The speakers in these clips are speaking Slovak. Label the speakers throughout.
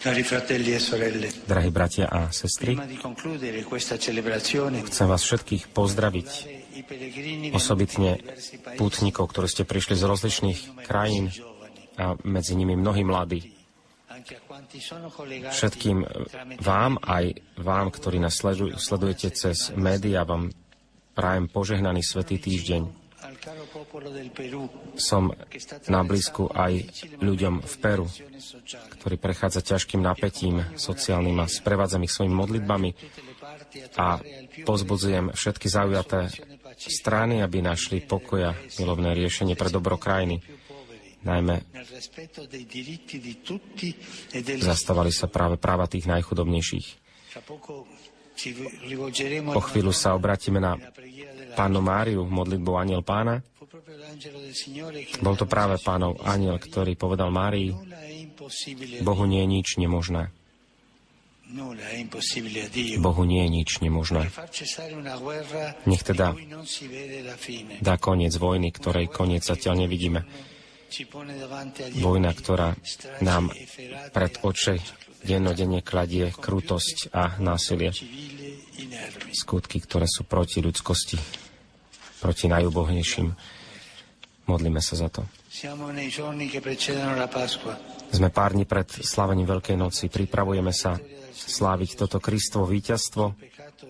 Speaker 1: E
Speaker 2: Drahí bratia a sestry, chcem vás všetkých pozdraviť, osobitne pútnikov, ktorí ste prišli z rozličných krajín a medzi nimi mnohí mladí. Všetkým vám, aj vám, ktorí nás sledujete cez médiá, vám prajem požehnaný svetý týždeň. Som na blízku aj ľuďom v Peru, ktorý prechádza ťažkým napätím sociálnym a sprevádzam ich svojimi modlitbami a pozbudzujem všetky zaujaté strany, aby našli pokoja, milovné riešenie pre dobro krajiny. Najmä zastávali sa práve práva tých najchudobnejších. Po chvíľu sa obratíme na pánu Máriu modlitbou Aniel pána. Bol to práve pánov aniel, ktorý povedal Márii, Bohu nie je nič nemožné. Bohu nie je nič nemožné. Nech teda dá koniec vojny, ktorej koniec zatiaľ nevidíme. Vojna, ktorá nám pred oči dennodenne kladie krutosť a násilie. Skutky, ktoré sú proti ľudskosti, proti najubohnejším. Modlíme sa za to. Sme pár dní pred slavením Veľkej noci. Pripravujeme sa sláviť toto Kristovo víťazstvo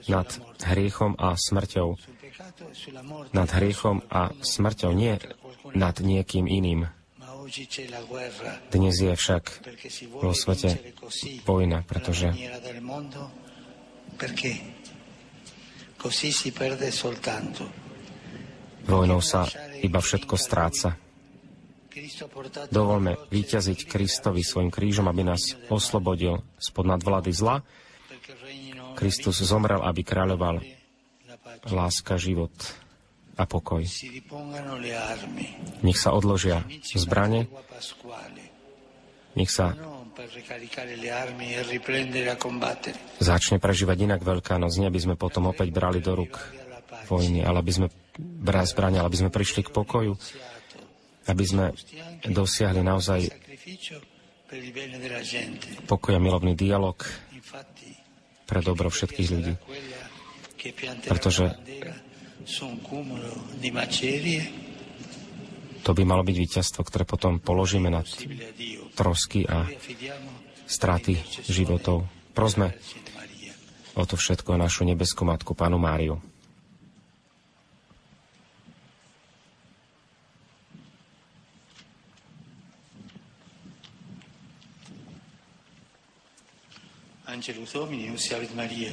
Speaker 2: nad hriechom a smrťou. Nad hriechom a smrťou, nie nad niekým iným. Dnes je však vo svete vojna, pretože vojnou sa iba všetko stráca. Dovolme vyťaziť Kristovi svojim krížom, aby nás oslobodil spod nadvlády zla. Kristus zomrel, aby kráľoval láska, život a pokoj. Nech sa odložia zbrane, nech sa začne prežívať inak Veľká noc, aby sme potom opäť brali do rúk vojny, ale aby sme brali zbrane, ale aby sme prišli k pokoju, aby sme dosiahli naozaj pokoj a milovný dialog pre dobro všetkých ľudí. Pretože to by malo byť víťazstvo, ktoré potom položíme na trosky a straty životov. Prosme o to všetko našu nebeskú matku, Pánu Máriu.
Speaker 1: Angelus Domini, usiavit Maria.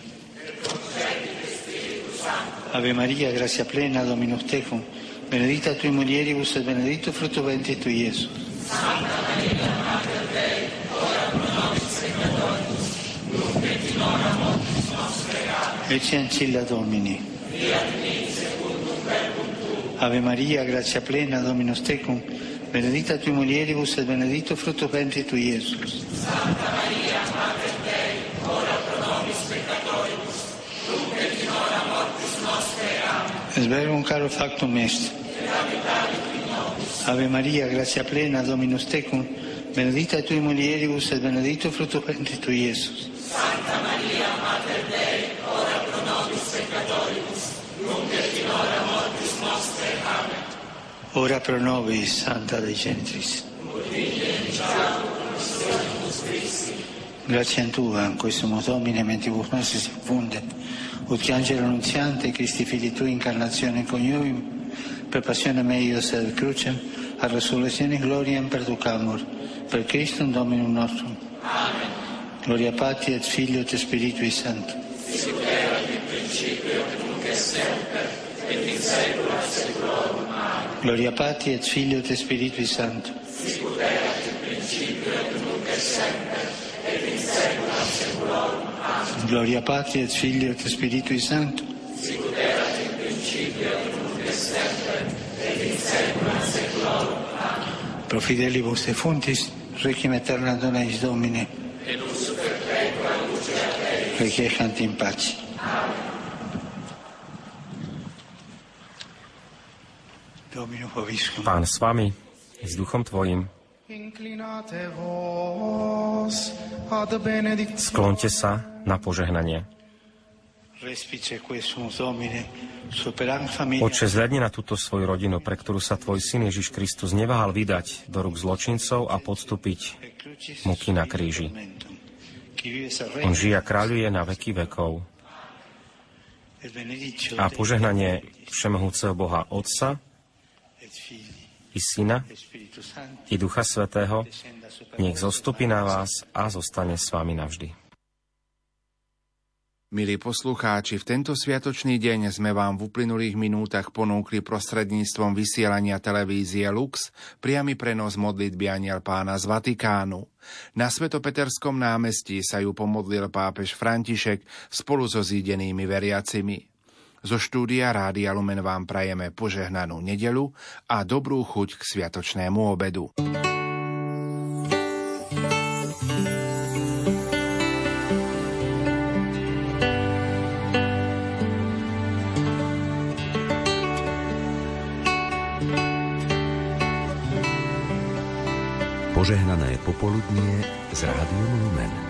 Speaker 1: Ave Maria, grazia plena, Dominus tecum, benedicta tui mulieribus et benedictus fructus ventris tui, Iesus. Santa Maria, Mater Dei, ora pro nobis peccatoribus, nunc et in hora mortis nostre. Ecce ancilla Domini. Fiat mi, secundum tu. Ave Maria, grazia plena, Dominus tecum, benedicta tui mulieribus et benedictus fructus ventris tui, Iesus. Santa Maria, Verbum caro factum est. Ave Maria, grazia plena, Dominus tecum, benedicta tui mulieribus et benedictus fructus ventris tui, Iesus.
Speaker 3: Santa Maria, Mater Dei, ora pro nobis peccatoribus, nunc et in hora mortis nostre. Amen.
Speaker 1: Ora pro nobis, Santa Dei Gentris. Grazie a Tua, in questo Domine, mentibus nostri si infunde, ut angelo annunziante, Cristi fili Tui, incarnazione coniuim, per passione meius et crucem, a resurrezione gloriam perducamur, per Christum Dominum nostrum. Amen. Gloria Patri et Filio et Spiritui Sancto.
Speaker 3: Sicut erat in principio, nunc et semper, et in saecula saeculorum. Amen.
Speaker 1: Gloria Patri et Filio et Spiritui Sancto.
Speaker 3: Sicut erat in principio, nunc et semper, et in saecula
Speaker 4: Gloria Patri et Filio et Spiritui Sancto.
Speaker 5: Sicut erat in principio nunc et
Speaker 4: requiem aeterna dona eis Domine. Requiescant in pace.
Speaker 2: Pán s vami, s duchom tvojim. Sklonte sa na požehnanie. Oče, zhľadni na túto svoju rodinu, pre ktorú sa tvoj syn Ježiš Kristus neváhal vydať do rúk zločincov a podstúpiť muky na kríži. On žije a kráľuje na veky vekov. A požehnanie Všemohúceho Boha Otca i Syna i Ducha Svetého nech zostupí na vás a zostane s vami navždy.
Speaker 6: Milí poslucháči, v tento sviatočný deň sme vám v uplynulých minútach ponúkli prostredníctvom vysielania televízie Lux priamy prenos modlitby Aniel pána z Vatikánu. Na Svetopeterskom námestí sa ju pomodlil pápež František spolu so zídenými veriacimi. Zo štúdia Rádia Lumen vám prajeme požehnanú nedelu a dobrú chuť k sviatočnému obedu.
Speaker 1: Požehnané popoludnie s Rádiom Lumen.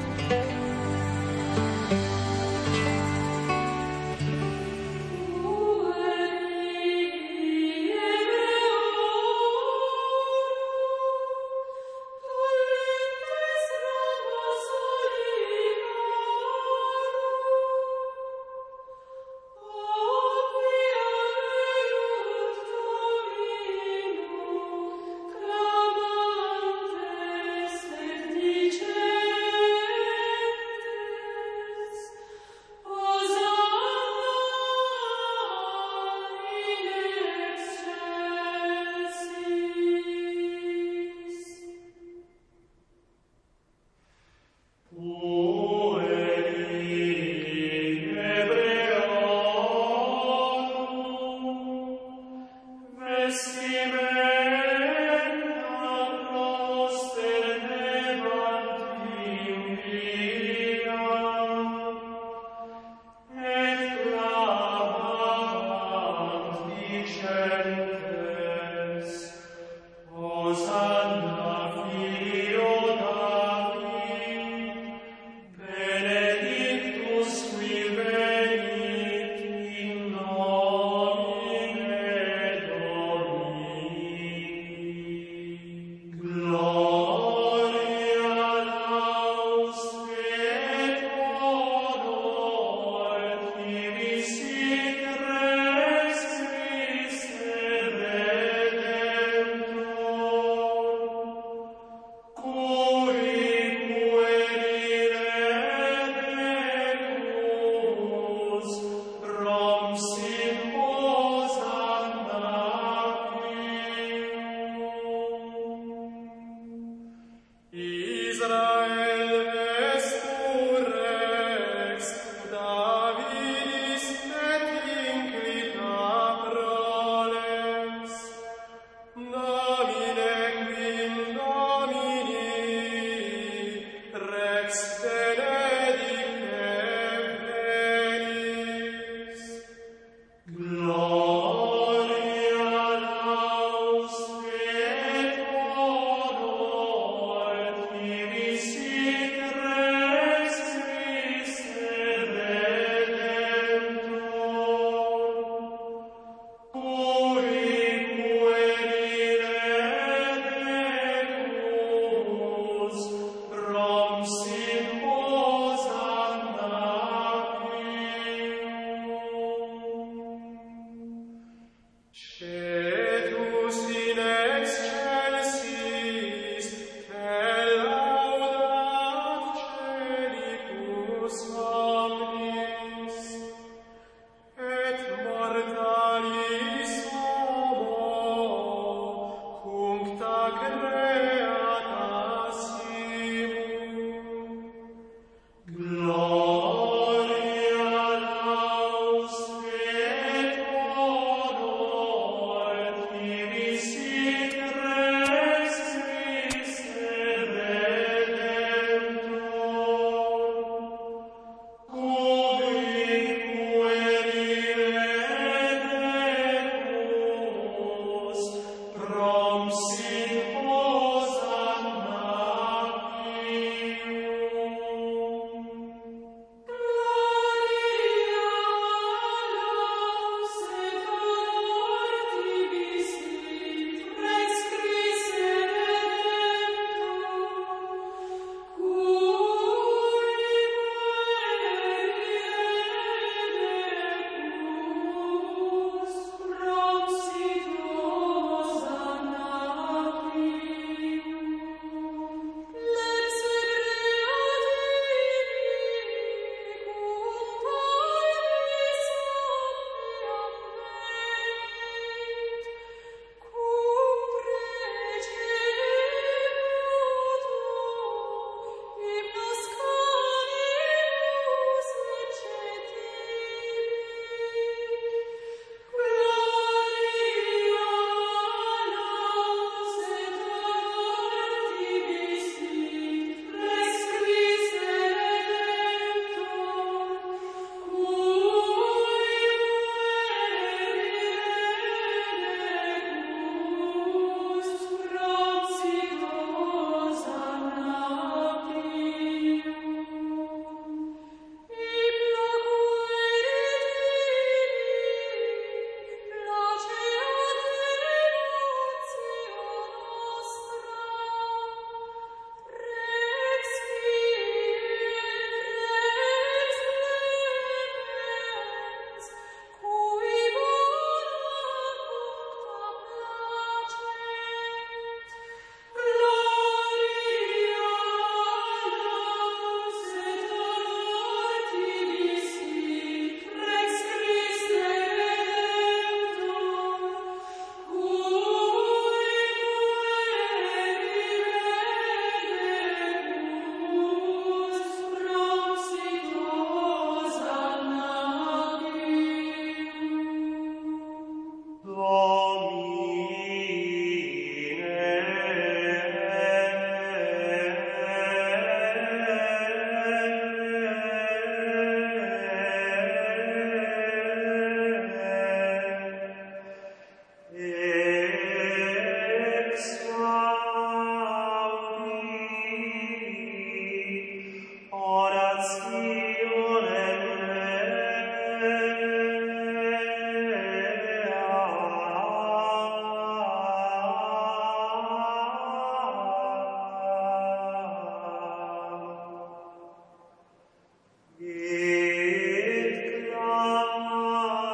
Speaker 5: Israel. Yeah.